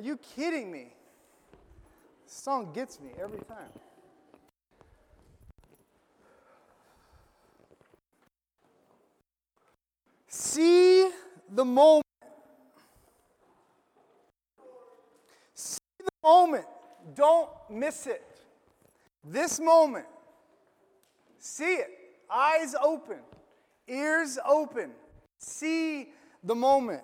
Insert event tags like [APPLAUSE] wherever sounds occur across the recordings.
Are you kidding me? This song gets me every time. See the moment. See the moment. Don't miss it. This moment. See it. Eyes open, ears open. See the moment.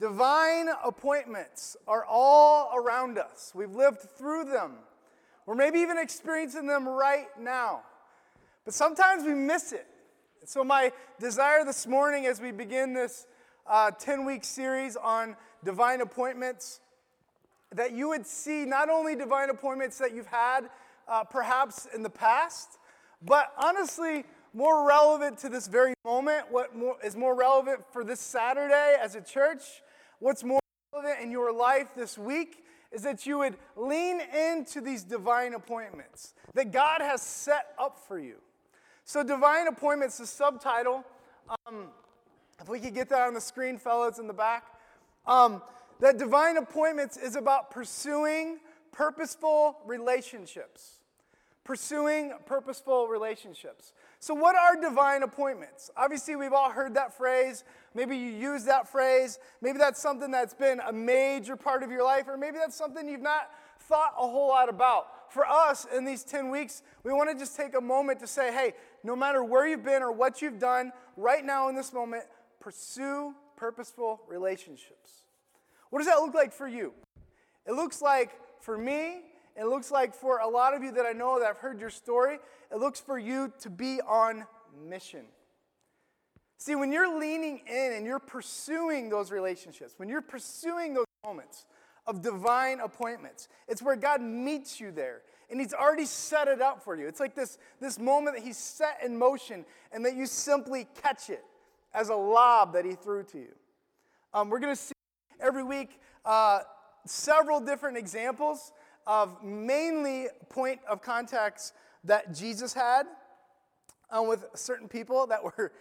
Divine appointments are all around us. We've lived through them. We're maybe even experiencing them right now. But sometimes we miss it. And So, my desire this morning as we begin this 10 uh, week series on divine appointments, that you would see not only divine appointments that you've had uh, perhaps in the past, but honestly, more relevant to this very moment, what more, is more relevant for this Saturday as a church, what's more relevant in your life this week is that you would lean into these divine appointments that God has set up for you. So, divine appointments, the subtitle, um, if we could get that on the screen, fellas in the back, um, that divine appointments is about pursuing purposeful relationships. Pursuing purposeful relationships. So, what are divine appointments? Obviously, we've all heard that phrase. Maybe you use that phrase. Maybe that's something that's been a major part of your life, or maybe that's something you've not thought a whole lot about for us in these 10 weeks, we want to just take a moment to say, hey, no matter where you've been or what you've done, right now in this moment, pursue purposeful relationships. What does that look like for you? It looks like for me, it looks like for a lot of you that I know that I've heard your story, it looks for you to be on mission. See, when you're leaning in and you're pursuing those relationships, when you're pursuing those moments, of divine appointments. It's where God meets you there. And He's already set it up for you. It's like this, this moment that He's set in motion and that you simply catch it as a lob that He threw to you. Um, we're going to see every week uh, several different examples of mainly point of contacts that Jesus had um, with certain people that [LAUGHS] were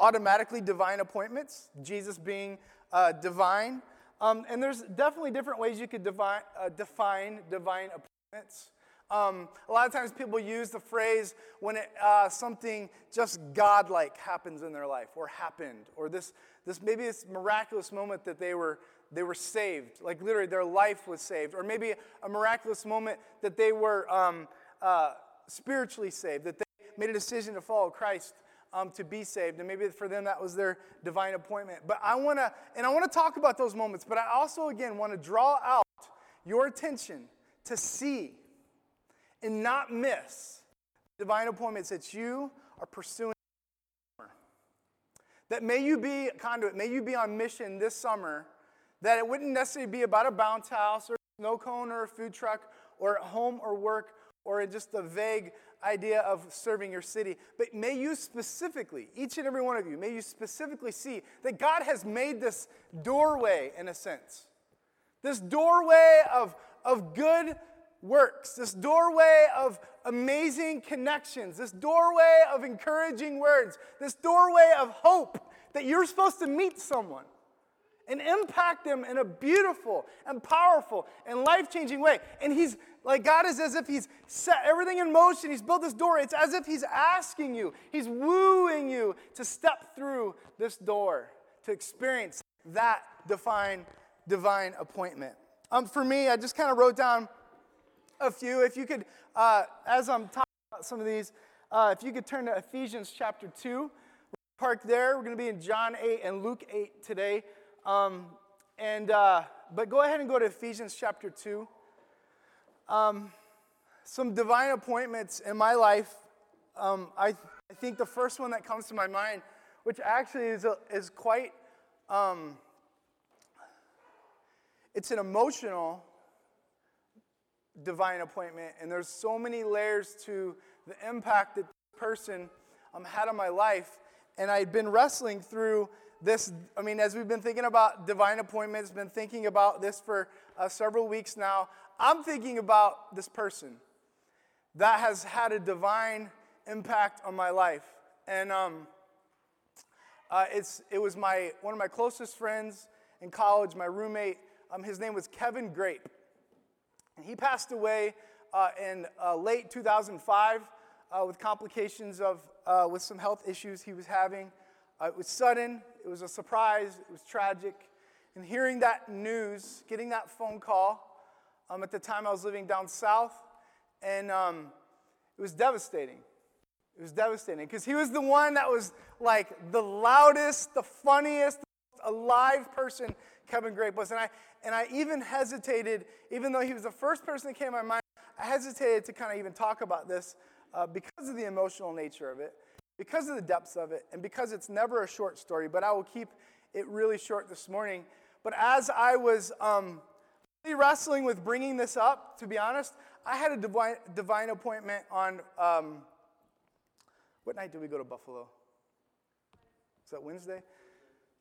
automatically divine appointments, Jesus being uh, divine. Um, and there's definitely different ways you could divine, uh, define divine appointments. Um, a lot of times people use the phrase when it, uh, something just godlike happens in their life or happened, or this, this maybe this miraculous moment that they were, they were saved, like literally their life was saved, or maybe a miraculous moment that they were um, uh, spiritually saved, that they made a decision to follow Christ um, to be saved. And maybe for them that was their divine appointment. But I want to, and I want to talk about those moments, but I also, again, want to draw out your attention to see and not miss divine appointments that you are pursuing. That may you be a conduit, may you be on mission this summer, that it wouldn't necessarily be about a bounce house or a snow cone or a food truck or at home or work or in just a vague idea of serving your city. But may you specifically, each and every one of you, may you specifically see that God has made this doorway in a sense. This doorway of, of good works, this doorway of amazing connections, this doorway of encouraging words, this doorway of hope that you're supposed to meet someone and impact them in a beautiful and powerful and life changing way. And He's like, God is as if He's set everything in motion. He's built this door. It's as if He's asking you, He's wooing you to step through this door, to experience that divine, divine appointment. Um, for me, I just kind of wrote down a few. If you could, uh, as I'm talking about some of these, uh, if you could turn to Ephesians chapter 2. Park there. We're going to be in John 8 and Luke 8 today. Um, and, uh, but go ahead and go to Ephesians chapter 2. Um, some divine appointments in my life. Um, I, I think the first one that comes to my mind, which actually is, a, is quite, um, it's an emotional divine appointment, and there's so many layers to the impact that this person um, had on my life. And I'd been wrestling through this, I mean, as we've been thinking about divine appointments, been thinking about this for uh, several weeks now, I'm thinking about this person that has had a divine impact on my life. And um, uh, it's, it was my, one of my closest friends in college, my roommate, Um, his name was Kevin Grape. And he passed away uh, in uh, late 2005 uh, with complications of, uh, with some health issues he was having. It was sudden, it was a surprise, it was tragic. And hearing that news, getting that phone call, um, at the time I was living down south, and um, it was devastating. It was devastating because he was the one that was like the loudest, the funniest, alive person Kevin Grape was. And I, and I even hesitated, even though he was the first person that came to my mind, I hesitated to kind of even talk about this uh, because of the emotional nature of it, because of the depths of it, and because it's never a short story. But I will keep it really short this morning. But as I was um, really wrestling with bringing this up, to be honest, I had a divine, divine appointment on. Um, what night did we go to Buffalo? Is that Wednesday?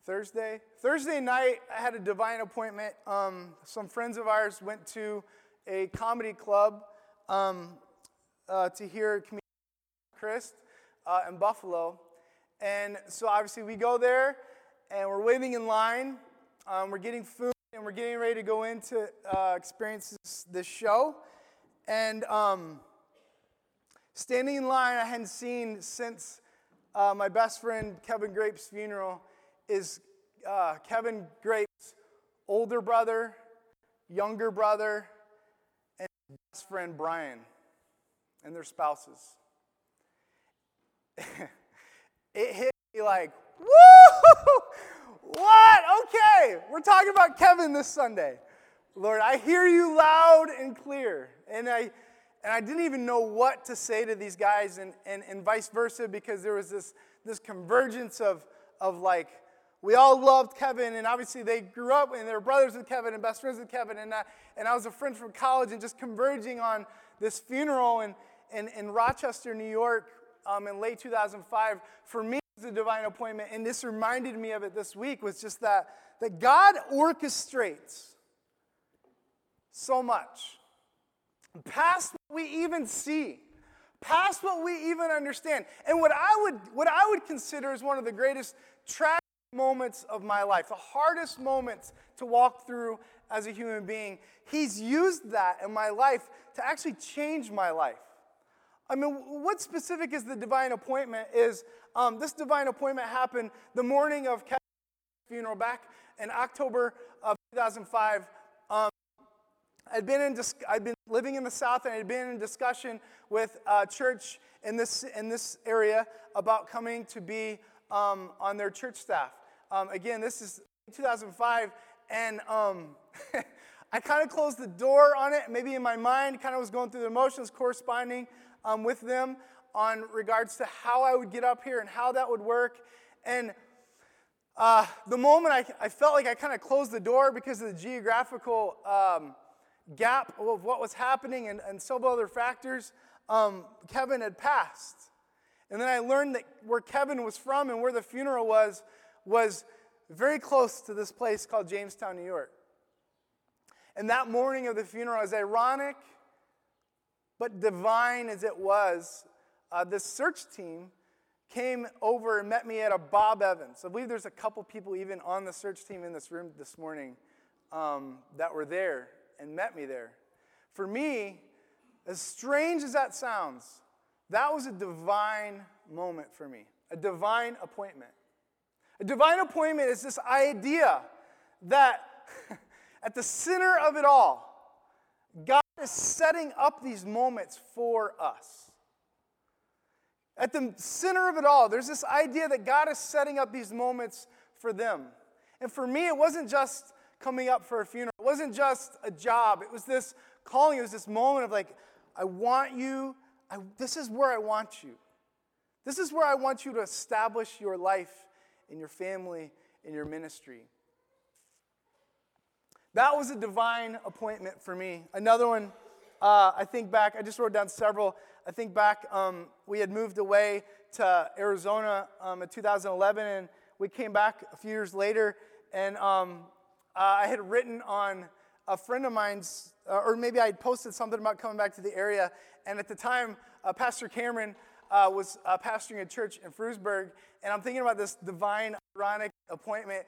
Thursday. Thursday night, I had a divine appointment. Um, some friends of ours went to a comedy club um, uh, to hear comedian Chris uh, in Buffalo. And so obviously we go there and we're waiting in line. Um, we're getting food and we're getting ready to go in to uh, experience this, this, show. And um, standing in line, I hadn't seen since uh, my best friend Kevin Grape's funeral is uh, Kevin Grape's older brother, younger brother, and best friend Brian and their spouses. [LAUGHS] it hit me like, woo! What? Okay, we're talking about Kevin this Sunday. Lord, I hear you loud and clear. And I and I didn't even know what to say to these guys and, and, and vice versa because there was this, this convergence of, of like we all loved Kevin, and obviously they grew up and they were brothers with Kevin and best friends with Kevin. And I, and I was a friend from college and just converging on this funeral in, in, in Rochester, New York um, in late 2005. For me, it was a divine appointment. And this reminded me of it this week was just that, that God orchestrates so much past what we even see past what we even understand and what i would what i would consider as one of the greatest tragedies moments of my life, the hardest moments to walk through as a human being, He's used that in my life to actually change my life. I mean, what specific is the divine appointment? Is um, this divine appointment happened the morning of Kevin's funeral back in October of 2005. Um, I'd been in dis- I'd been living in the South and I'd been in discussion with a church in this in this area about coming to be um, on their church staff. Um, again, this is 2005, and um, [LAUGHS] I kind of closed the door on it. Maybe in my mind, kind of was going through the emotions corresponding um, with them on regards to how I would get up here and how that would work. And uh, the moment I, I, felt like I kind of closed the door because of the geographical um, gap of what was happening and, and several other factors, um, Kevin had passed. And then I learned that where Kevin was from and where the funeral was was very close to this place called Jamestown, New York. And that morning of the funeral, as ironic but divine as it was, uh, this search team came over and met me at a Bob Evans. I believe there's a couple people even on the search team in this room this morning um, that were there and met me there. For me, as strange as that sounds, that was a divine moment for me, a divine appointment. A divine appointment is this idea that [LAUGHS] at the center of it all, God is setting up these moments for us. At the center of it all, there's this idea that God is setting up these moments for them. And for me, it wasn't just coming up for a funeral, it wasn't just a job. It was this calling, it was this moment of like, I want you, I, this is where I want you. This is where I want you to establish your life in your family, in your ministry. That was a divine appointment for me. Another one, uh, I think back, I just wrote down several. I think back, um, we had moved away to Arizona um, in 2011, and we came back a few years later, and um, uh, I had written on a friend of mine's, uh, or maybe I had posted something about coming back to the area, and at the time, uh, Pastor Cameron uh, was uh, pastoring a church in Frewsburg, and I'm thinking about this divine ironic appointment.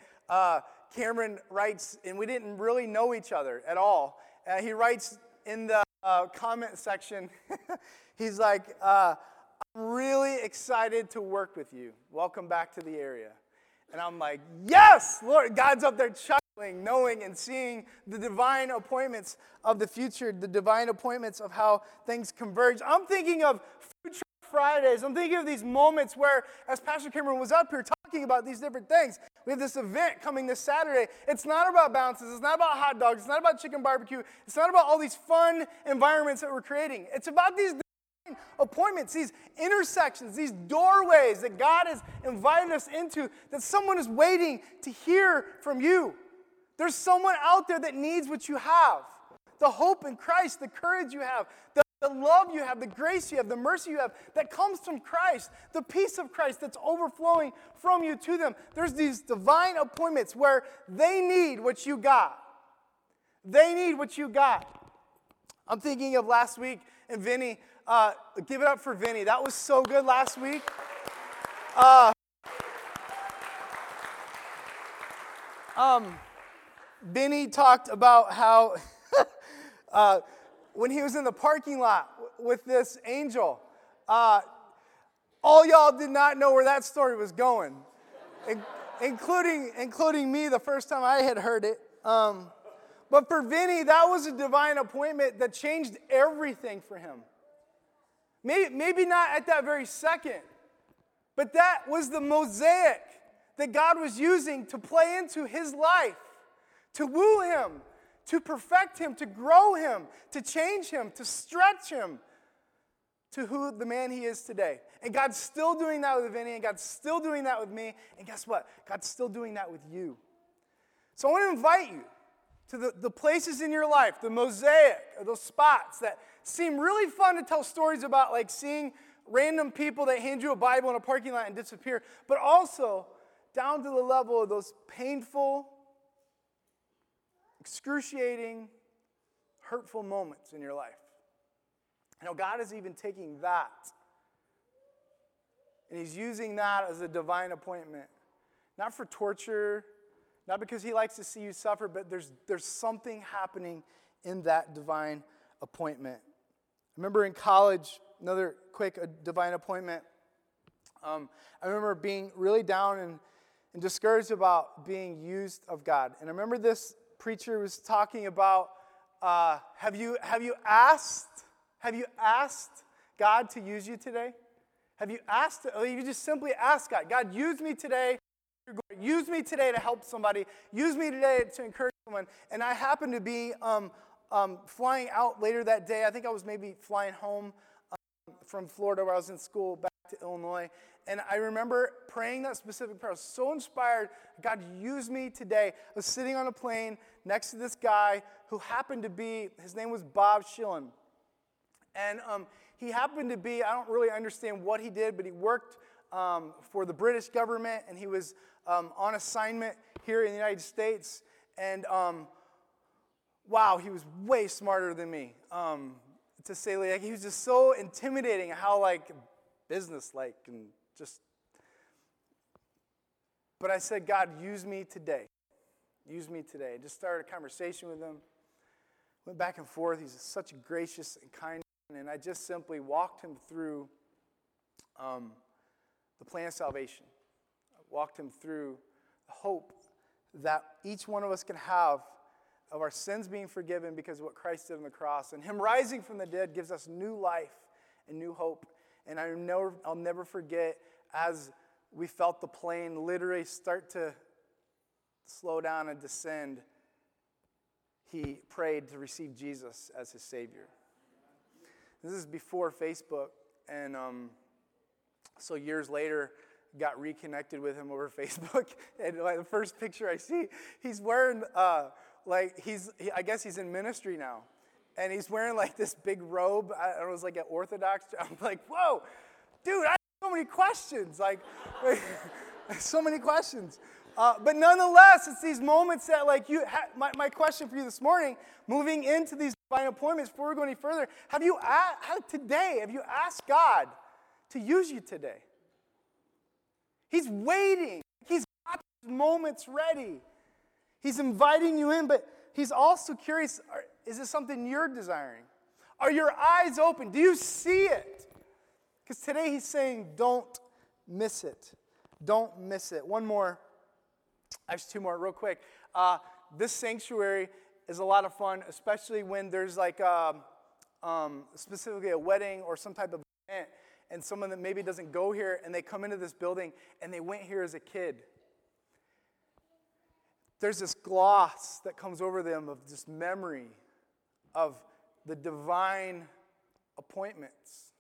Cameron writes, and we didn't really know each other at all. Uh, he writes in the uh, comment section, [LAUGHS] he's like, uh, I'm really excited to work with you. Welcome back to the area. And I'm like, yes, Lord. God's up there chuckling, knowing and seeing the divine appointments of the future, the divine appointments of how things converge. I'm thinking of truck Fridays. I'm thinking of these moments where, as Pastor Cameron was up here talking about these different things, we have this event coming this Saturday. It's not about bounces. It's not about hot dogs. It's not about chicken barbecue. It's not about all these fun environments that we're creating. It's about these appointments, these intersections, these doorways that God has invited us into, that someone is waiting to hear from you. There's someone out there that needs what you have the hope in Christ, the courage you have, the, the love you have, the grace you have, the mercy you have that comes from Christ, the peace of Christ that's overflowing from you to them. There's these divine appointments where they need what you got. They need what you got. I'm thinking of last week, and Vinny, uh, give it up for Vinny. That was so good last week. Uh, um, Vinny talked about how [LAUGHS] uh, when he was in the parking lot with this angel, uh, all y'all did not know where that story was going, in, including, including me the first time I had heard it. Um, but for Vinny, that was a divine appointment that changed everything for him. Maybe, maybe not at that very second, but that was the mosaic that God was using to play into his life, to woo him, to perfect him, to grow him, to change him, to stretch him to who the man he is today. And God's still doing that with Vinny, and God's still doing that with me. And guess what? God's still doing that with you. So I want to invite you to the, the places in your life, the mosaic, or those spots that seem really fun to tell stories about, like seeing random people that hand you a Bible in a parking lot and disappear, but also down to the level of those painful, excruciating, hurtful moments in your life. You know, God is even taking that and He's using that as a divine appointment, not for torture, not because He likes to see you suffer, but there's, there's something happening in that divine appointment. I remember in college, another quick uh, divine appointment. Um, I remember being really down and, and discouraged about being used of God. And I remember this preacher was talking about uh, have, you, have you asked, have you asked God to use you today? Have you asked, or you just simply ask God, God, use me today. Use me today to help somebody. Use me today to encourage someone. And I happened to be um, um, flying out later that day. I think I was maybe flying home um, from Florida where I was in school back to Illinois. And I remember praying that specific prayer. I was so inspired. God, use me today. I was sitting on a plane next to this guy who happened to be, his name was Bob Schillen. And um, he happened to be, I don't really understand what he did, but he worked um, for the British government and he was um, on assignment here in the United States. And um, wow, he was way smarter than me. Um, to say like he was just so intimidating how like business like and just but i said god use me today. Use me today. Just started a conversation with him. Went back and forth. He's such a gracious and kind and i just simply walked him through um, the plan of salvation. I walked him through the hope that each one of us can have of our sins being forgiven because of what Christ did on the cross. And Him rising from the dead gives us new life and new hope. And I know, I'll never forget as we felt the plane literally start to slow down and descend, he prayed to receive Jesus as his Savior. This is before Facebook. And um, so years later, got reconnected with him over [LAUGHS] Facebook. And like, the first picture I see, he's wearing. Uh, like he's, he, I guess he's in ministry now. And he's wearing like this big robe. I know, it's like an Orthodox. [LAUGHS] I'm like, whoa, dude, I have so many questions. Like, [LAUGHS] so many questions. Uh, but nonetheless, it's these moments that, like, you. Ha- my, my question for you this morning, moving into these divine appointments, before we go any further, have you a- today? Have you asked God to use you today? He's waiting. He's got moments ready. He's inviting you in, but he's also curious is this something you're desiring? Are your eyes open? Do you see it? Because today he's saying, don't miss it. Don't miss it. One more, actually, two more, real quick. Uh, this sanctuary is a lot of fun, especially when there's like um, um, specifically a wedding or some type of event, and someone that maybe doesn't go here and they come into this building and they went here as a kid. There's this gloss that comes over them of this memory of the divine appointments.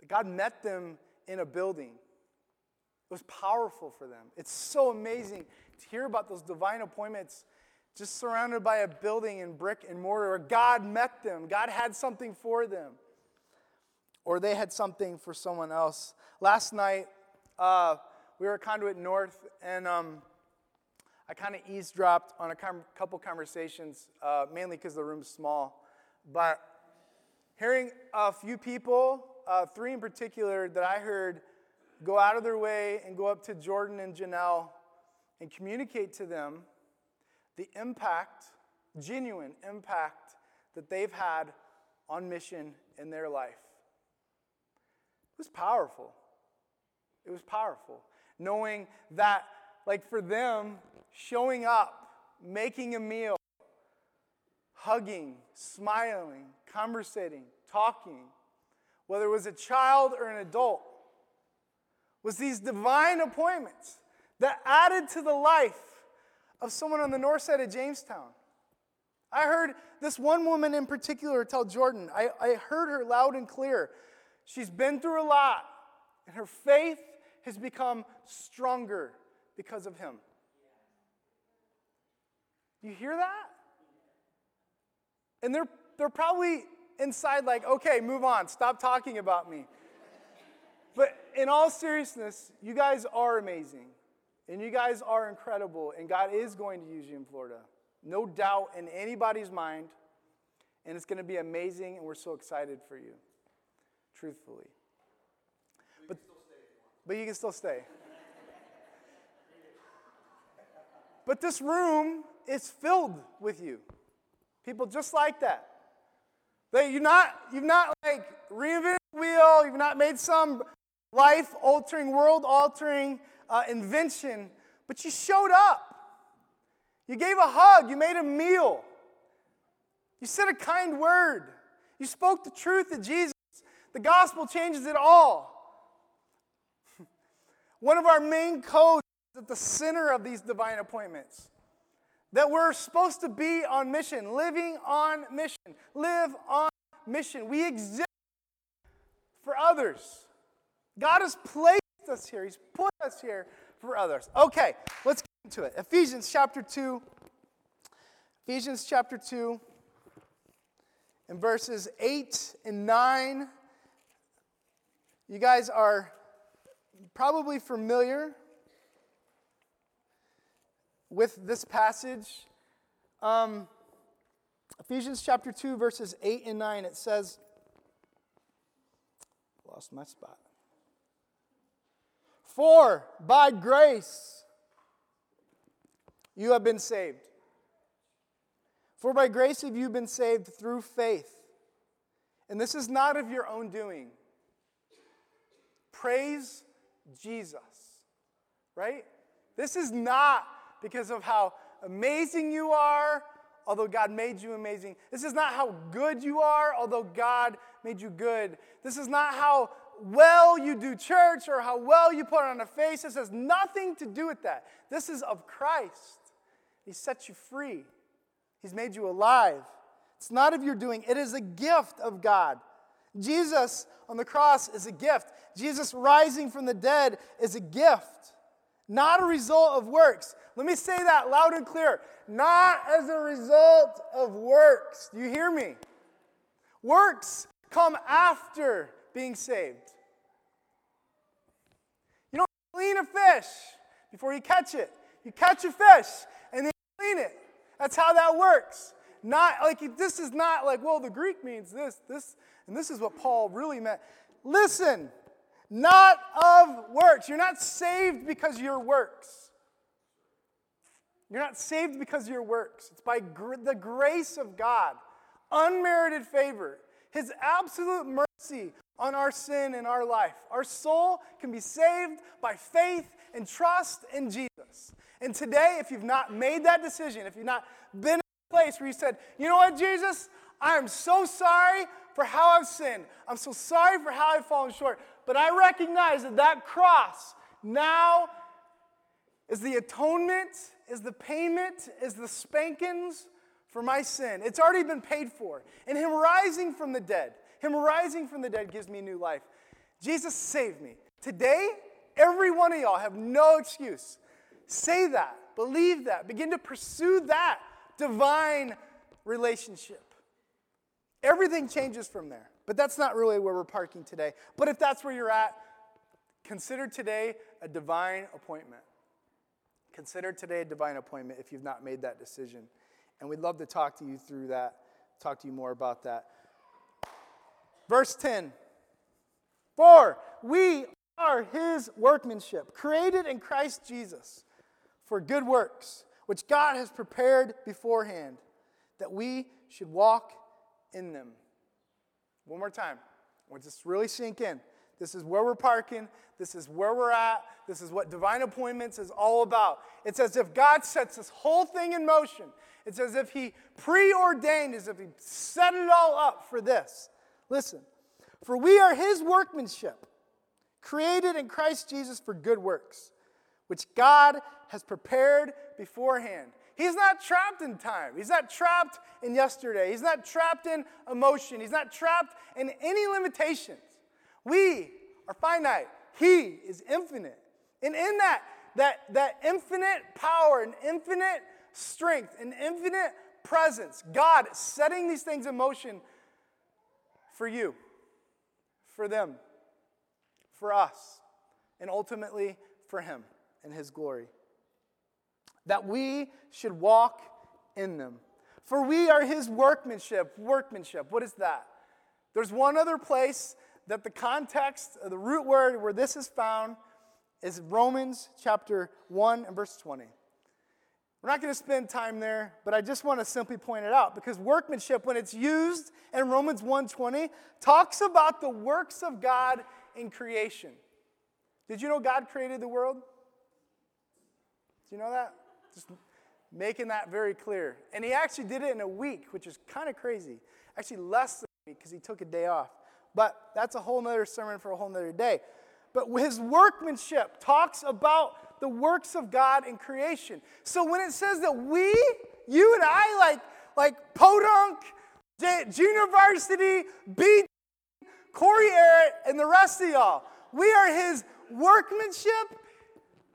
That God met them in a building. It was powerful for them. It's so amazing to hear about those divine appointments just surrounded by a building in brick and mortar where God met them. God had something for them. Or they had something for someone else. Last night, uh, we were at Conduit North, and um, I kind of eavesdropped on a com- couple conversations, uh, mainly because the room's small. But hearing a few people, uh, three in particular, that I heard go out of their way and go up to Jordan and Janelle and communicate to them the impact, genuine impact, that they've had on mission in their life. It was powerful. It was powerful. Knowing that, like for them, showing up, making a meal, hugging, smiling, conversating, talking, whether it was a child or an adult, was these divine appointments that added to the life of someone on the north side of Jamestown. I heard this one woman in particular tell Jordan, I, I heard her loud and clear. She's been through a lot, and her faith has become stronger because of him. You hear that? And they're, they're probably inside, like, okay, move on, stop talking about me. But in all seriousness, you guys are amazing. And you guys are incredible, and God is going to use you in Florida. No doubt in anybody's mind. And it's going to be amazing, and we're so excited for you, truthfully. But, but you can still stay. but this room is filled with you. People just like that. That you're not, you've not like reinvented the wheel, you've not made some life altering, world altering uh, invention, but you showed up. You gave a hug, you made a meal, you said a kind word, you spoke the truth of Jesus. The gospel changes it all. [LAUGHS] One of our main codes is at the center of these divine appointments that we're supposed to be on mission, living on mission, live on mission. We exist for others. God has placed us here, He's put us here for others. Okay, let's get into it. Ephesians chapter 2. Ephesians chapter 2, in verses 8 and 9. You guys are probably familiar with this passage. Um, Ephesians chapter 2, verses 8 and 9, it says, lost my spot. For by grace you have been saved. For by grace have you been saved through faith. And this is not of your own doing. Praise Jesus, right? This is not because of how amazing you are, although God made you amazing. This is not how good you are, although God made you good. This is not how well you do church or how well you put on a face. This has nothing to do with that. This is of Christ. He set you free, He's made you alive. It's not of your doing, it is a gift of God. Jesus on the cross is a gift. Jesus rising from the dead is a gift, not a result of works. Let me say that loud and clear. Not as a result of works. Do you hear me? Works come after being saved. You don't clean a fish before you catch it. You catch a fish and then you clean it. That's how that works. Not like this is not like, well, the Greek means this, this, and this is what Paul really meant. Listen, not of works. You're not saved because of your works. You're not saved because of your works. It's by gr- the grace of God, unmerited favor, His absolute mercy on our sin and our life. Our soul can be saved by faith and trust in Jesus. And today, if you've not made that decision, if you've not been in a place where you said, you know what, Jesus, I am so sorry for how I've sinned. I'm so sorry for how I've fallen short. But I recognize that that cross now is the atonement, is the payment, is the spankings for my sin. It's already been paid for. And Him rising from the dead, Him rising from the dead gives me new life. Jesus saved me. Today, every one of y'all have no excuse. Say that, believe that, begin to pursue that divine relationship. Everything changes from there. But that's not really where we're parking today. But if that's where you're at, consider today a divine appointment. Consider today a divine appointment if you've not made that decision. And we'd love to talk to you through that, talk to you more about that. Verse 10 For we are his workmanship, created in Christ Jesus for good works, which God has prepared beforehand, that we should walk in them. One more time. I want this really sink in. This is where we're parking. This is where we're at. This is what divine appointments is all about. It's as if God sets this whole thing in motion. It's as if He preordained, as if He set it all up for this. Listen, for we are His workmanship, created in Christ Jesus for good works, which God has prepared beforehand. He's not trapped in time. He's not trapped in yesterday. He's not trapped in emotion. He's not trapped in any limitations. We are finite. He is infinite. And in that, that, that infinite power and infinite strength and infinite presence, God setting these things in motion for you, for them, for us, and ultimately for Him and His glory. That we should walk in them. For we are His workmanship. Workmanship, what is that? There's one other place that the context, the root word where this is found is Romans chapter 1 and verse 20. We're not going to spend time there, but I just want to simply point it out because workmanship when it's used in Romans 1:20 talks about the works of God in creation. Did you know God created the world? Do you know that? Just making that very clear. And he actually did it in a week, which is kind of crazy. Actually less than a week because he took a day off. But that's a whole nother sermon for a whole nother day. But his workmanship talks about the works of God in creation. So when it says that we, you and I, like, like Podunk, Junior Varsity, B, Corey Arrett, and the rest of y'all, we are his workmanship.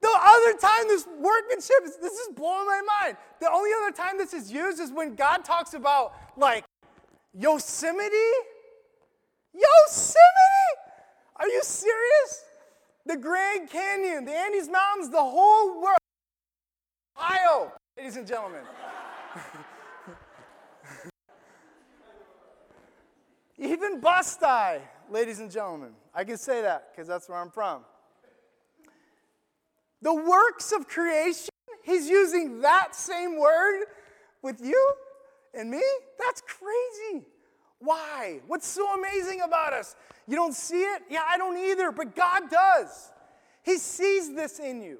The other time this workmanship, this is blowing my mind. The only other time this is used is when God talks about like Yosemite Yosemite! Are you serious? The Grand Canyon, the Andes Mountains, the whole world. Ohio, ladies and gentlemen. [LAUGHS] Even Busti, ladies and gentlemen. I can say that because that's where I'm from. The works of creation, he's using that same word with you and me? That's crazy. Why? What's so amazing about us? You don't see it? Yeah, I don't either, but God does. He sees this in you.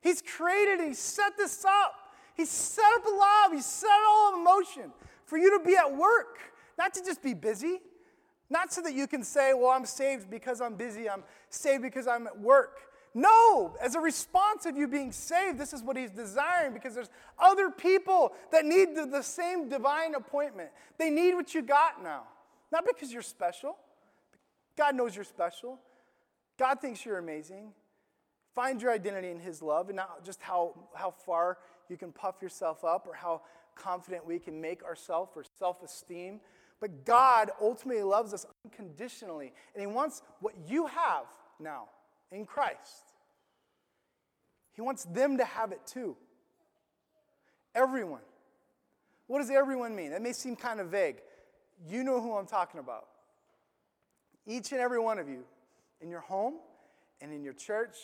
He's created and He set this up. He set up a love, He set it all in motion for you to be at work, not to just be busy, not so that you can say, Well, I'm saved because I'm busy, I'm saved because I'm at work. No, as a response of you being saved, this is what he's desiring because there's other people that need the, the, same divine appointment. They need what you got now. Not because you're special. God knows you're special. God thinks you're amazing. Find your identity in his love and not just how, how far you can puff yourself up or how confident we can make ourselves or self esteem. But God ultimately loves us unconditionally, and he wants what you have now in Christ. He wants them to have it too. Everyone. What does everyone mean? That may seem kind of vague. You know who I'm talking about. Each and every one of you in your home and in your church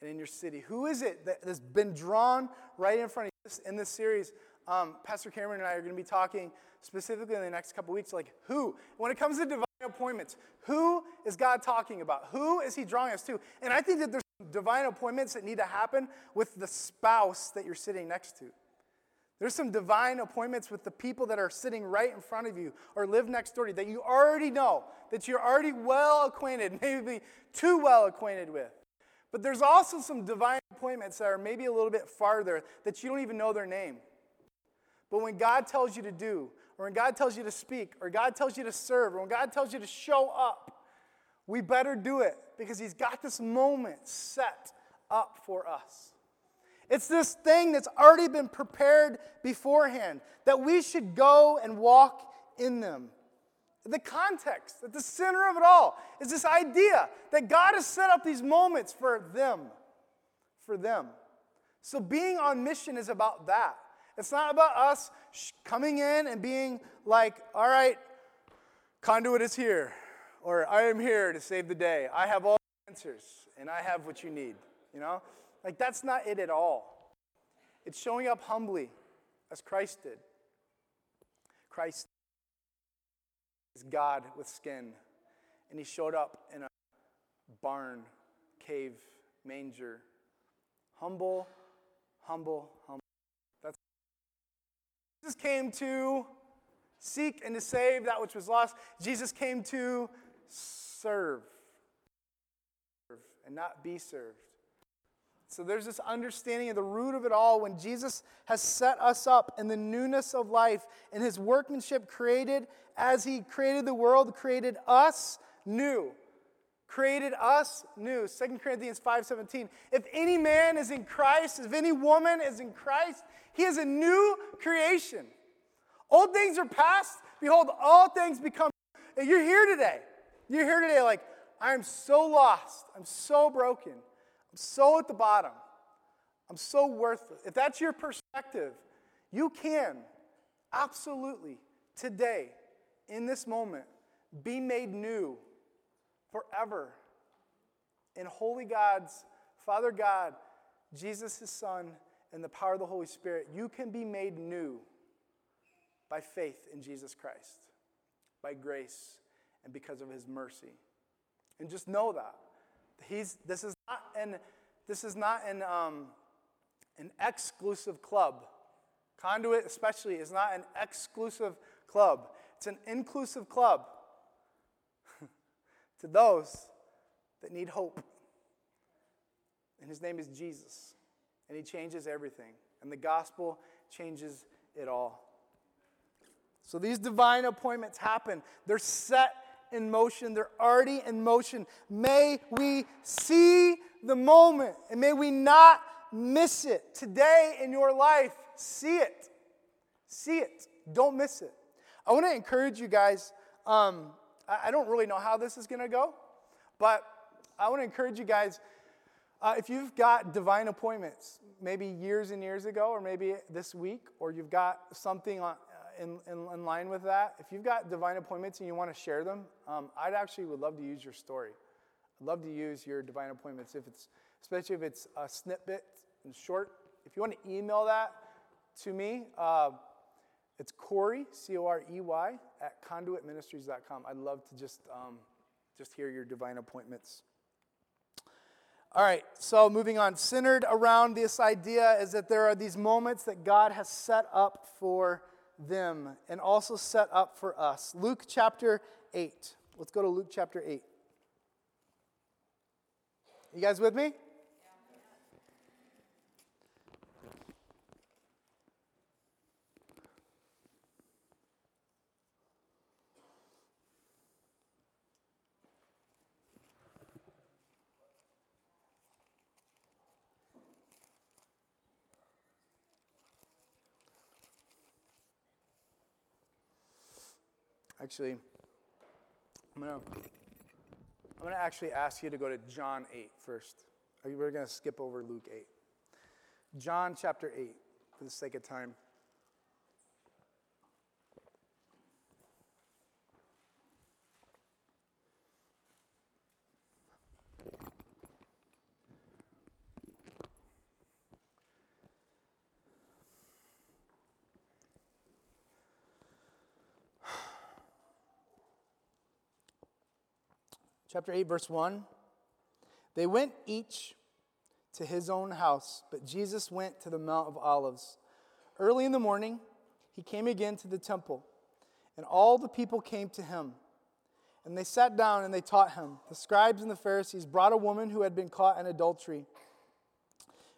and in your city. Who is it that has been drawn right in front of you in this series, um, Pastor Cameron and I are going to be talking specifically in the next couple weeks, like who, when it comes to divine appointments, who is God talking about? Who is He drawing us to? And I think that there's divine appointments that need to happen with the spouse that you're sitting next to. There's some divine appointments with the people that are sitting right in front of you or live next door to you that you already know, that you're already well acquainted, [LAUGHS] maybe too well acquainted with. But there's also some divine appointments that are maybe a little bit farther that you don't even know their name. But when God tells you to do, or when God tells you to speak, or God tells you to serve, or when God tells you to show up, we better do it because He's got this moment set up for us. It's this thing that's already been prepared beforehand that we should go and walk in them. The context, at the center of it all, is this idea that God has set up these moments for them. For them. So being on mission is about that. It's not about us coming in and being like, all right, conduit is here, or I am here to save the day. I have all the answers, and I have what you need. You know? Like, that's not it at all. It's showing up humbly as Christ did. Christ is God with skin, and he showed up in a barn, cave, manger. Humble, humble, humble. Jesus came to seek and to save that which was lost. Jesus came to serve and not be served. So there's this understanding of the root of it all when Jesus has set us up in the newness of life and his workmanship created as he created the world, created us new. Created us new. 2 Corinthians 5:17. If any man is in Christ, if any woman is in Christ, he is a new creation. Old things are past. Behold, all things become. You're here today. You're here today like, I'm so lost. I'm so broken. I'm so at the bottom. I'm so worthless. If that's your perspective, you can absolutely today, in this moment, be made new forever in holy God's, Father God, Jesus, his Son, and the power of the Holy Spirit. You can be made new by faith in Jesus Christ, by grace, and because of his mercy. And just know that. He's, this is not an, this is not an, um, an exclusive club. Conduit, especially, is not an exclusive club. It's an inclusive club to those that need hope. And his name is Jesus. And he changes everything. And the gospel changes it all. So these divine appointments happen. They're set in motion. They're already in motion. May we see the moment and may we not miss it. Today in your life, see it. See it. Don't miss it. I want to encourage you guys. Um, I don't really know how this is going to go, but I want to encourage you guys. Uh, if you've got divine appointments, maybe years and years ago, or maybe this week, or you've got something on, in, in, in, line with that, if you've got divine appointments and you want to share them, um, I'd actually would love to use your story. I'd love to use your divine appointments, if it's, especially if it's a snippet and short. If you want to email that to me, uh, it's Corey, C O R E Y, at conduitministries.com. I'd love to just, um, just hear your divine appointments. All right, so moving on. Centered around this idea is that there are these moments that God has set up for them and also set up for us. Luke chapter 8. Let's go to Luke chapter 8. You guys with me? Actually, I'm going to I'm going to actually ask you to go to John 8 first. We're going to skip over Luke 8. John chapter 8, for the sake of time. Chapter 8, verse 1. They went each to his own house, but Jesus went to the Mount of Olives. Early in the morning, he came again to the temple, and all the people came to him. And they sat down and they taught him. The scribes and the Pharisees brought a woman who had been caught in adultery.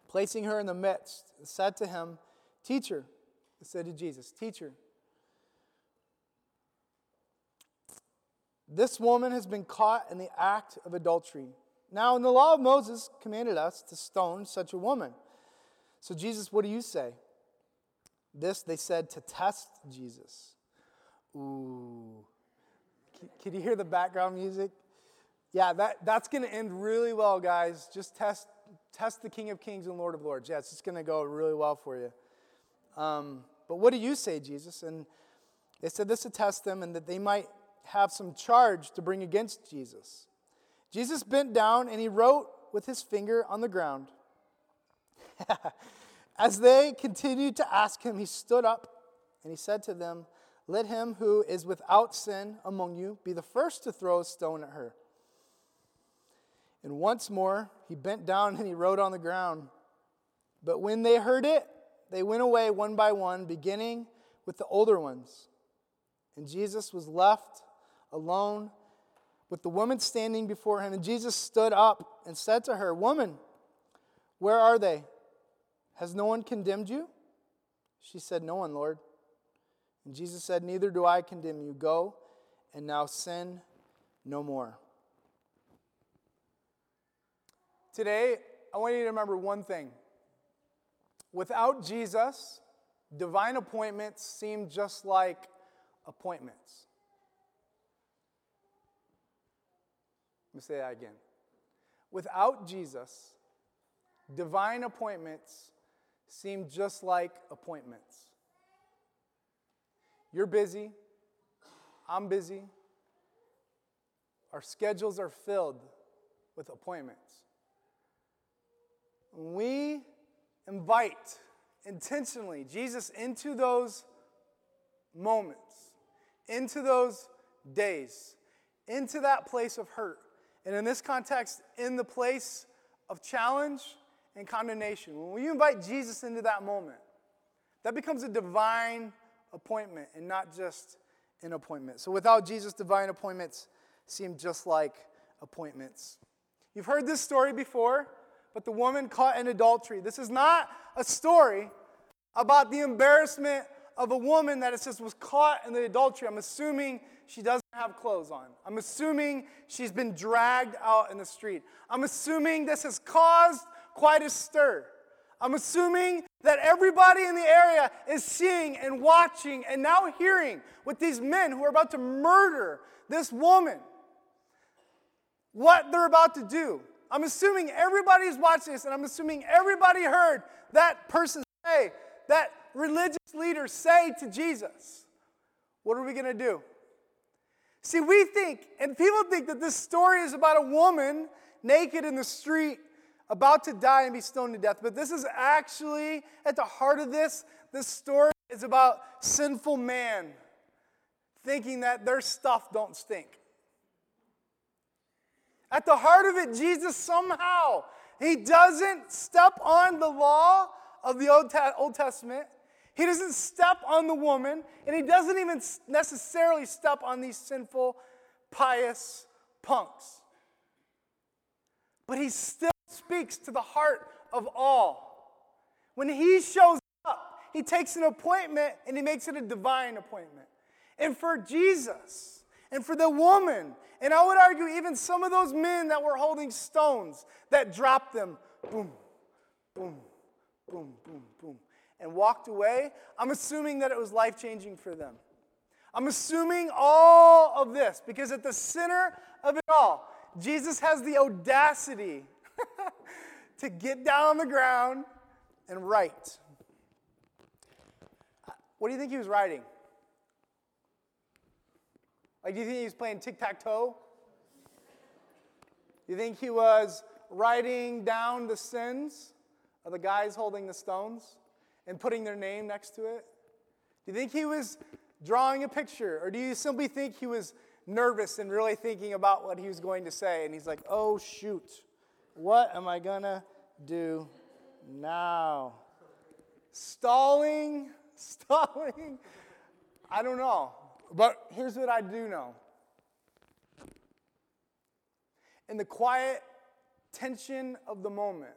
Placing her in the midst, said to him, Teacher, said to Jesus, Teacher, this woman has been caught in the act of adultery. Now, in the law of Moses commanded us to stone such a woman. So, Jesus, what do you say? This they said to test Jesus. Ooh. Can you hear the background music? Yeah, that, that's going to end really well, guys. Just test, test the King of Kings and Lord of Lords. Yeah, it's just going to go really well for you. Um, but what do you say, Jesus? And they said this to test them and that they might have some charge to bring against Jesus. Jesus bent down and he wrote with his finger on the ground. [LAUGHS] As they continued to ask him, he stood up and he said to them, Let him who is without sin among you be the first to throw a stone at her. And once more he bent down and he wrote on the ground. But when they heard it, they went away one by one, beginning with the older ones. And Jesus was left alone with the woman standing before him. And Jesus stood up and said to her, Woman, where are they? Has no one condemned you? She said, No one, Lord. And Jesus said, Neither do I condemn you. Go and now sin no more. Today, I want you to remember one thing. Without Jesus, divine appointments seem just like appointments. Me say that again. Without Jesus, divine appointments seem just like appointments. You're busy, I'm busy, our schedules are filled with appointments. We invite intentionally Jesus into those moments, into those days, into that place of hurt. And in this context, in the place of challenge and condemnation. When you invite Jesus into that moment, that becomes a divine appointment and not just an appointment. So without Jesus, divine appointments seem just like appointments. You've heard this story before, but the woman caught in adultery. This is not a story about the embarrassment of a woman that it says was caught in the adultery. I'm assuming she doesn't have clothes on. I'm assuming she's been dragged out in the street. I'm assuming this has caused quite a stir. I'm assuming that everybody in the area is seeing and watching and now hearing with these men who are about to murder this woman what they're about to do. I'm assuming everybody's watching this, and I'm assuming everybody heard that person say, that religious leader say to Jesus, What are we going to do? See, we think, and people think that this story is about a woman naked in the street about to die and be stoned to death. But this is actually, at the heart of this, this story is about sinful man thinking that their stuff don't stink. At the heart of it, Jesus somehow, he doesn't step on the law of the Old, Old Testament. He doesn't step on the woman, and he doesn't even necessarily step on these sinful, pious punks. But he still speaks to the heart of all. When he shows up, he takes an appointment and he makes it a divine appointment. And for Jesus and for the woman, and I would argue even some of those men that were holding stones that dropped them, boom, boom, boom, boom, boom, and walked away, I'm assuming that it was life changing for them. I'm assuming all of this because at the center of it all, Jesus has the audacity [LAUGHS] to get down on the ground and write. What do you think he was writing? Like, do you think he was playing tic tac toe? Do you think he was writing down the sins of the guys holding the stones and putting their name next to it? Do you think he was drawing a picture? Or do you simply think he was nervous and really thinking about what he was going to say. And he's like, oh, shoot, what am I going to do now? Stalling, [LAUGHS] stalling. I don't know. But here's what I do know. In the quiet tension of the moment,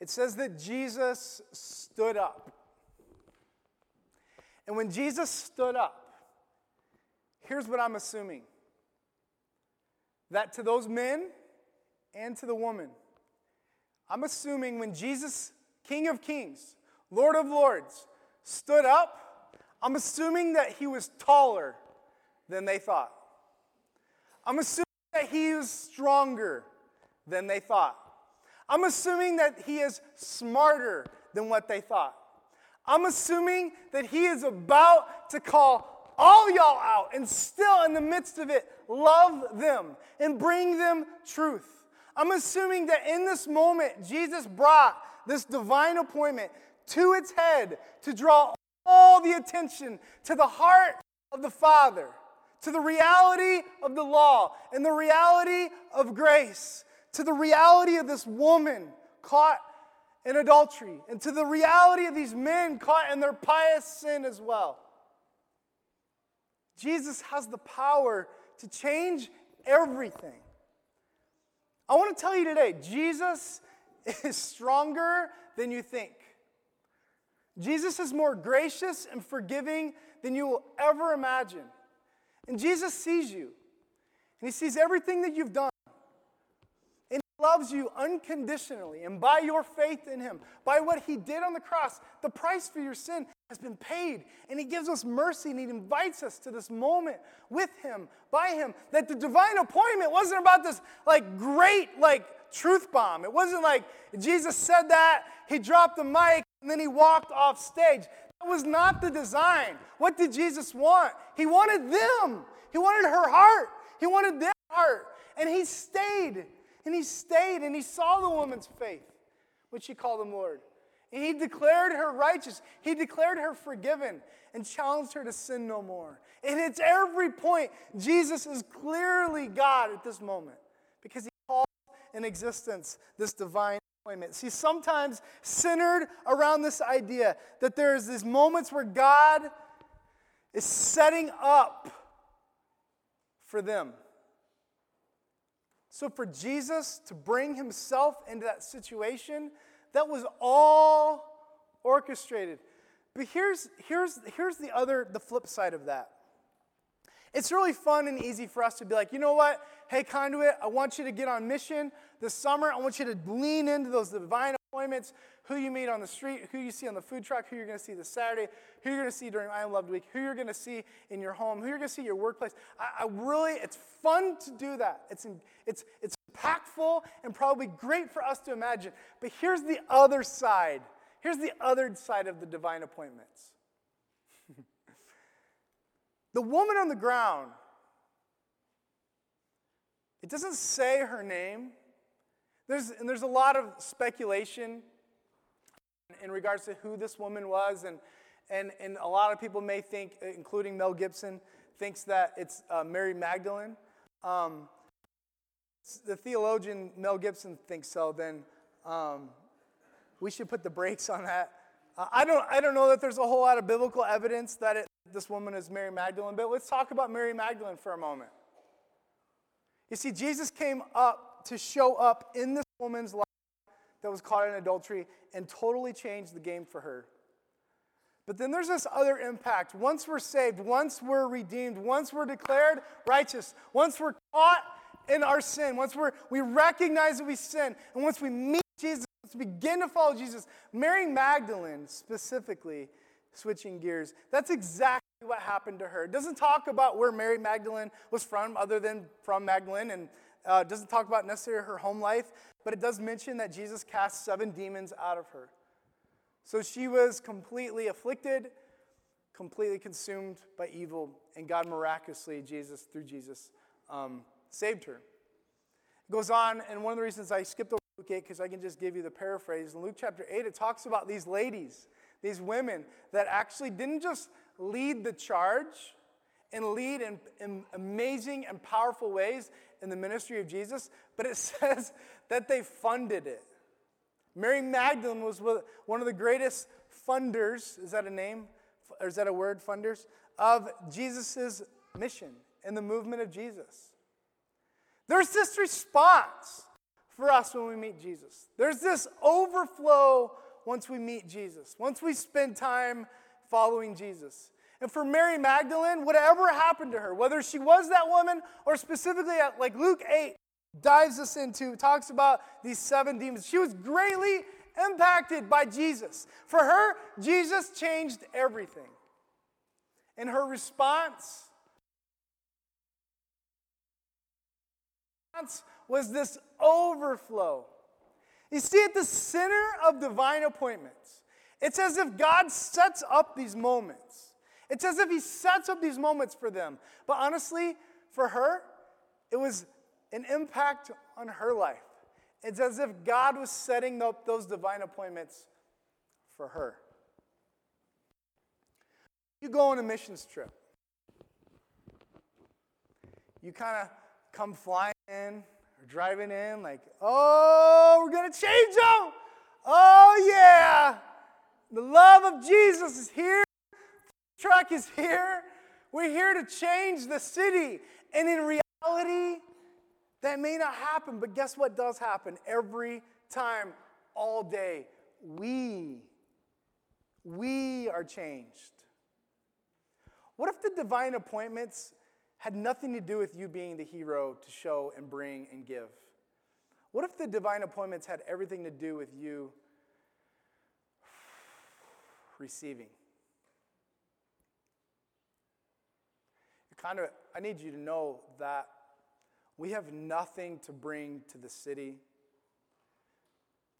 it says that Jesus stood up. And when Jesus stood up, here's what I'm assuming that to those men and to the woman, I'm assuming when Jesus, King of Kings, Lord of Lords, stood up, I'm assuming that he was taller than they thought. I'm assuming that he was stronger than they thought. I'm assuming that he is smarter than what they thought. I'm assuming that he is about to call all y'all out and still in the midst of it love them and bring them truth. I'm assuming that in this moment, Jesus brought this divine appointment to its head to draw all the attention to the heart of the Father, to the reality of the law and the reality of grace to the reality of this woman caught in adultery and to the reality of these men caught in their pious sin as well. Jesus has the power to change everything. I want to tell you today Jesus [LAUGHS] is stronger than you think. Jesus is more gracious and forgiving than you will ever imagine. And Jesus sees you, and He sees everything that you've done loves you unconditionally. And by your faith in him, by what he did on the cross, the price for your sin has been paid. And he gives us mercy and he invites us to this moment with him, by him. That the divine appointment wasn't about this like great, like truth bomb. It wasn't like Jesus said that, he dropped the mic, and then he walked off stage. That was not the design. What did Jesus want? He wanted them. He wanted her heart. He wanted their heart. And he stayed and he stayed and he saw the woman's faith, which he called him Lord. And he declared her righteous. He declared her forgiven and challenged her to sin no more. And it's every point, Jesus is clearly God at this moment because he calls in existence this divine appointment. See, sometimes centered around this idea that there's these moments where God is setting up for them. So, for Jesus to bring himself into that situation, that was all orchestrated. But here's, here's, here's the other, the flip side of that. It's really fun and easy for us to be like, you know what? Hey, Conduit, I want you to get on mission this summer. I want you to lean into those divine appointments, who you meet on the street, who you see on the food truck, who you're going to see this Saturday, who you're going to see during I Am Loved Week, who you're going to see in your home, who you're going to see your workplace. I, I really, it's fun to do that. It's, it's, it's impactful and probably great for us to imagine. But here's the other side. Here's the other side of the divine appointments. [LAUGHS] the woman on the ground, it doesn't say her name. There's, and there's a lot of speculation in regards to who this woman was. And, and, and a lot of people may think, including Mel Gibson, thinks that it's uh, Mary Magdalene. Um, the theologian Mel Gibson thinks so, then um, we should put the brakes on that. Uh, I, don't, I don't know that there's a whole lot of biblical evidence that it, this woman is Mary Magdalene, but let's talk about Mary Magdalene for a moment. You see, Jesus came up to show up in this woman's life that was caught in adultery and totally change the game for her. But then there's this other impact. Once we're saved, once we're redeemed, once we're declared righteous, once we're caught in our sin, once we're, we recognize that we sin, and once we meet Jesus, once we begin to follow Jesus, Mary Magdalene specifically, switching gears, that's exactly what happened to her. It doesn't talk about where Mary Magdalene was from, other than from Magdalene, and uh, doesn't talk about necessarily her home life, but it does mention that Jesus cast seven demons out of her. So she was completely afflicted, completely consumed by evil, and God miraculously, Jesus, through Jesus, um, saved her. It goes on, and one of the reasons I skipped over Luke 8, because I can just give you the paraphrase. In Luke chapter 8, it talks about these ladies, these women that actually didn't just lead the charge and lead in, in amazing and powerful ways in the ministry of Jesus, but it [LAUGHS] says that they funded it. Mary Magdalene was one of the greatest funders, is that a name? Or is that a word, funders? Of Jesus' mission and the movement of Jesus. There's this response for us when we meet Jesus. There's this overflow once we meet Jesus, once we spend time following Jesus. And for Mary Magdalene, whatever happened to her, whether she was that woman or specifically at, like Luke 8 dives us into, talks about these seven demons, she was greatly impacted by Jesus. For her, Jesus changed everything. And her response was this overflow. You see, at the center of divine appointments, it's as if God sets up these moments. It's as if He sets up these moments for them. But honestly, for her, it was an impact on her life. It's as if God was setting up those divine appointments for her. You go on a missions trip. You kind of come flying in or driving in, like, oh, we're going to change them. Oh, yeah. The love of Jesus is here. Truck is here. We're here to change the city. And in reality, that may not happen, but guess what does happen every time, all day? We, we are changed. What if the divine appointments had nothing to do with you being the hero to show and bring and give? What if the divine appointments had everything to do with you [SIGHS] receiving? Kind of, I need you to know that we have nothing to bring to the city,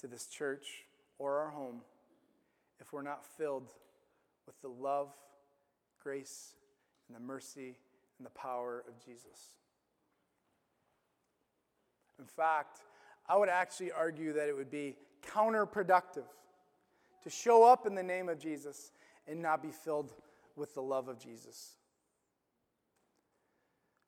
to this church, or our home if we're not filled with the love, grace, and the mercy and the power of Jesus. In fact, I would actually argue that it would be counterproductive to show up in the name of Jesus and not be filled with the love of Jesus.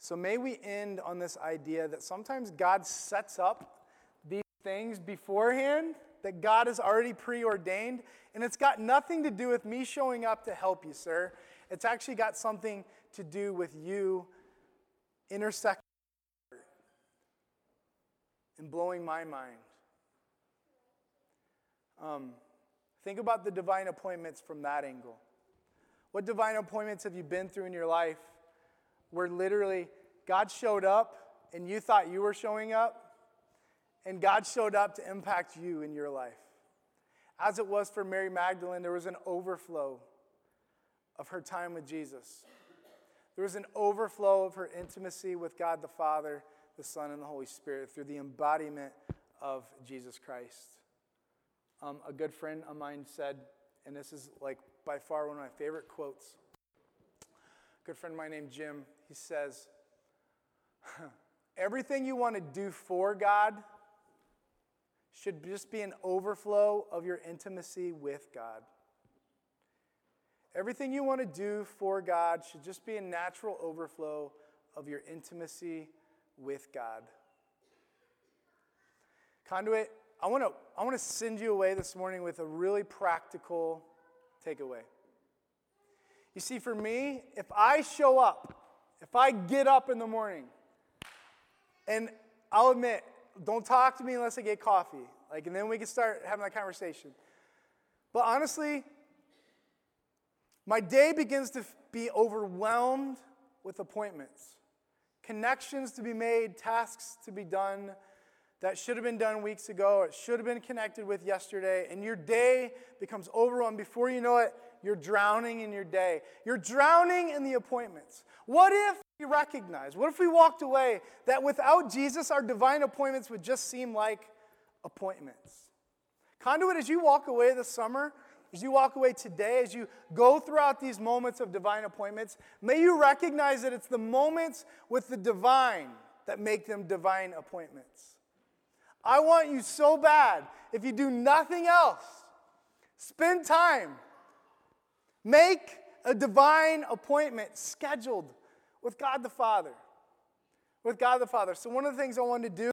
So may we end on this idea that sometimes God sets up these things beforehand that God has already preordained, and it's got nothing to do with me showing up to help you, sir. It's actually got something to do with you intersecting and blowing my mind. Um, think about the divine appointments from that angle. What divine appointments have you been through in your life where literally God showed up and you thought you were showing up, and God showed up to impact you in your life. As it was for Mary Magdalene, there was an overflow of her time with Jesus. There was an overflow of her intimacy with God the Father, the Son, and the Holy Spirit through the embodiment of Jesus Christ. Um, a good friend of mine said, and this is like by far one of my favorite quotes good friend of mine named Jim, he says, Everything you want to do for God should just be an overflow of your intimacy with God. Everything you want to do for God should just be a natural overflow of your intimacy with God. Conduit, I want to I want to send you away this morning with a really practical takeaway. You see, for me, if I show up, if I get up in the morning, and I'll admit, don't talk to me unless I get coffee. Like, and then we can start having that conversation. But honestly, my day begins to be overwhelmed with appointments, connections to be made, tasks to be done that should have been done weeks ago, it should have been connected with yesterday, and your day becomes overwhelmed. Before you know it, you're drowning in your day. You're drowning in the appointments. What if we recognize, what if we walked away that without Jesus, our divine appointments would just seem like appointments? Conduit, as you walk away this summer, as you walk away today, as you go throughout these moments of divine appointments, may you recognize that it's the moments with the divine that make them divine appointments. I want you so bad, if you do nothing else, spend time Make a divine appointment scheduled with God the Father. With God the Father. So, one of the things I wanted to do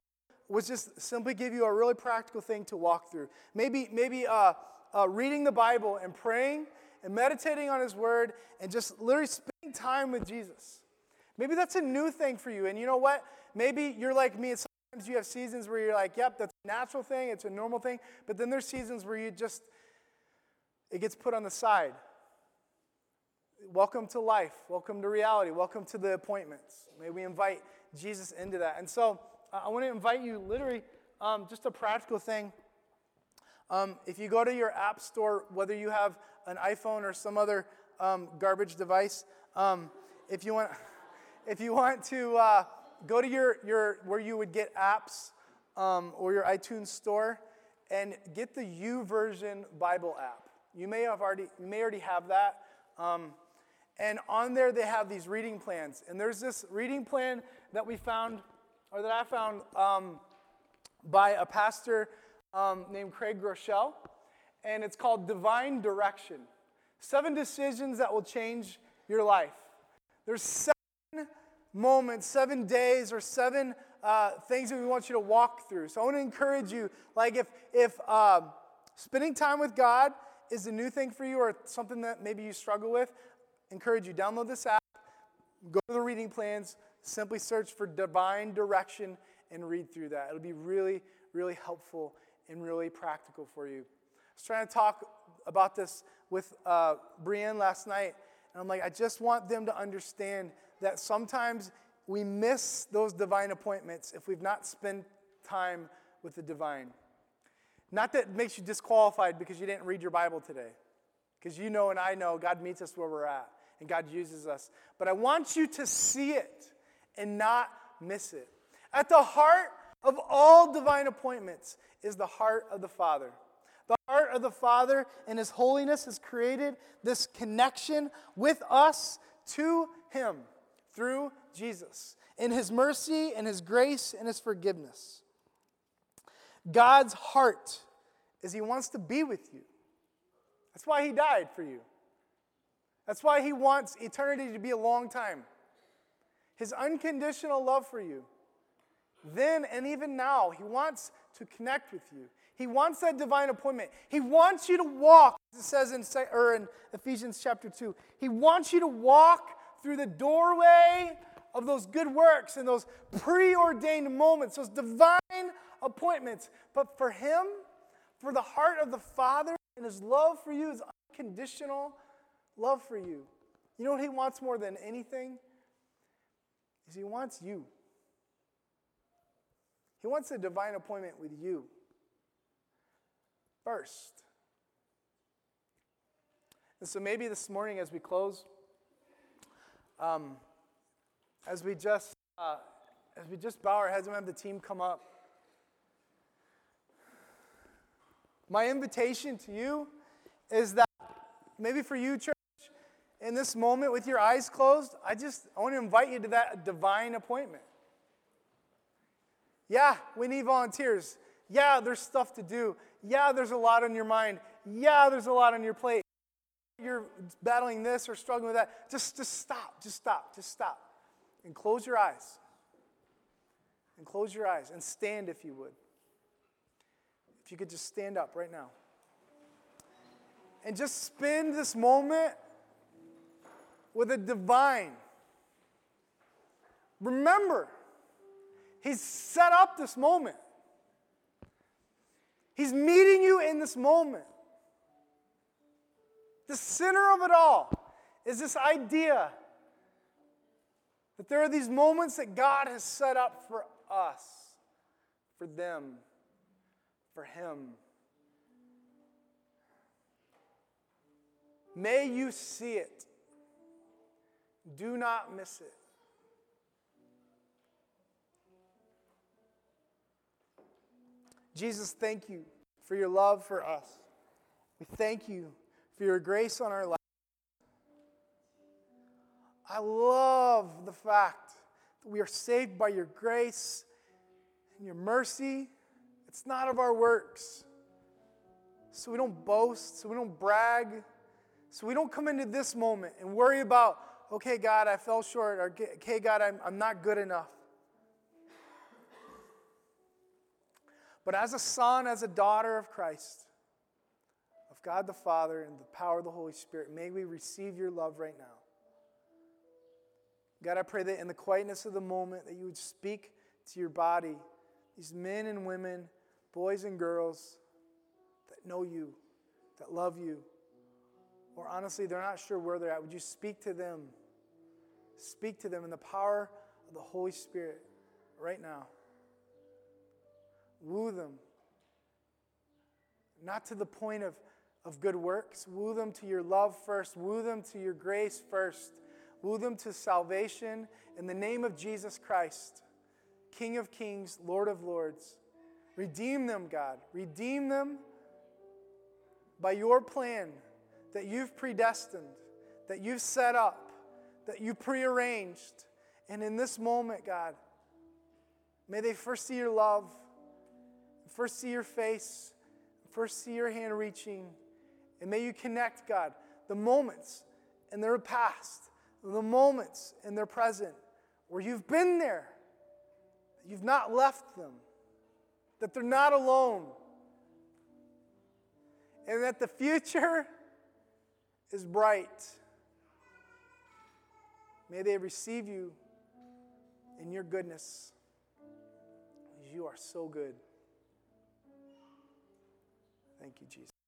was just simply give you a really practical thing to walk through. Maybe, maybe uh, uh, reading the Bible and praying and meditating on His Word and just literally spending time with Jesus. Maybe that's a new thing for you. And you know what? Maybe you're like me. Sometimes you have seasons where you're like, yep, that's a natural thing, it's a normal thing. But then there's seasons where you just, it gets put on the side. Welcome to life. Welcome to reality. Welcome to the appointments. May we invite Jesus into that. And so uh, I want to invite you, literally, um, just a practical thing. Um, if you go to your app store, whether you have an iPhone or some other um, garbage device, um, if you want, [LAUGHS] if you want to uh, go to your, your where you would get apps um, or your iTunes store and get the YouVersion Bible app. You may have already you may already have that. Um, and on there, they have these reading plans. And there's this reading plan that we found, or that I found, um, by a pastor um, named Craig Groeschel. And it's called Divine Direction Seven Decisions That Will Change Your Life. There's seven moments, seven days, or seven uh, things that we want you to walk through. So I want to encourage you, like if, if uh, spending time with God is a new thing for you or something that maybe you struggle with, encourage you, download this app, go to the reading plans, simply search for divine direction and read through that. It'll be really, really helpful and really practical for you. I was trying to talk about this with uh, Brienne last night, and I'm like, I just want them to understand that sometimes we miss those divine appointments if we've not spent time with the divine. Not that it makes you disqualified because you didn't read your Bible today, because you know and I know God meets us where we're at and God uses us. But I want you to see it and not miss it. At the heart of all divine appointments is the heart of the Father. The heart of the Father and His holiness has created this connection with us to Him through Jesus in His mercy and His grace and His forgiveness. God's heart is He wants to be with you. That's why He died for you. That's why he wants eternity to be a long time. His unconditional love for you. Then and even now, he wants to connect with you. He wants that divine appointment. He wants you to walk, it says in, or in Ephesians chapter 2. He wants you to walk through the doorway of those good works and those preordained moments, those divine appointments. But for him, for the heart of the Father and his love for you is unconditional love for you. You know what he wants more than anything? Is he wants you. He wants a divine appointment with you first. And so maybe this morning as we close, um, as we just uh, as we just bow our heads and have the team come up, my invitation to you is that maybe for you, church in this moment with your eyes closed, I just I want to invite you to that divine appointment. Yeah, we need volunteers. Yeah, there's stuff to do. Yeah, there's a lot on your mind. Yeah, there's a lot on your plate. You're battling this or struggling with that. Just, just stop. Just stop. Just stop. And close your eyes. And close your eyes and stand if you would. If you could just stand up right now. And just spend this moment with a divine. Remember, He's set up this moment. He's meeting you in this moment. The center of it all is this idea that there are these moments that God has set up for us, for them, for Him. May you see it. Do not miss it. Jesus, thank you for your love for us. We thank you for your grace on our lives. I love the fact that we are saved by your grace and your mercy. It's not of our works. So we don't boast, so we don't brag, so we don't come into this moment and worry about okay, God, I fell short, or okay, God, I'm, I'm not good enough. But as a son, as a daughter of Christ, of God the Father, and the power of the Holy Spirit, may we receive your love right now. God, I pray that in the quietness of the moment that you would speak to your body, these men and women, boys and girls that know you, that love you, or honestly, they're not sure where they're at. Would you speak to them? Speak to them in the power of the Holy Spirit right now. Woo them. Not to the point of, of good works. Woo them to your love first. Woo them to your grace first. Woo them to salvation in the name of Jesus Christ, King of kings, Lord of lords. Redeem them, God. Redeem them by your plan that you've predestined, that you've set up, that you prearranged. And in this moment, God, may they first see your love, first see your face, first see your hand reaching, and may you connect, God, the moments in their past, the moments in their present where you've been there, you've not left them, that they're not alone, and that the future is bright. May they receive you in your goodness. You are so good. Thank you, Jesus.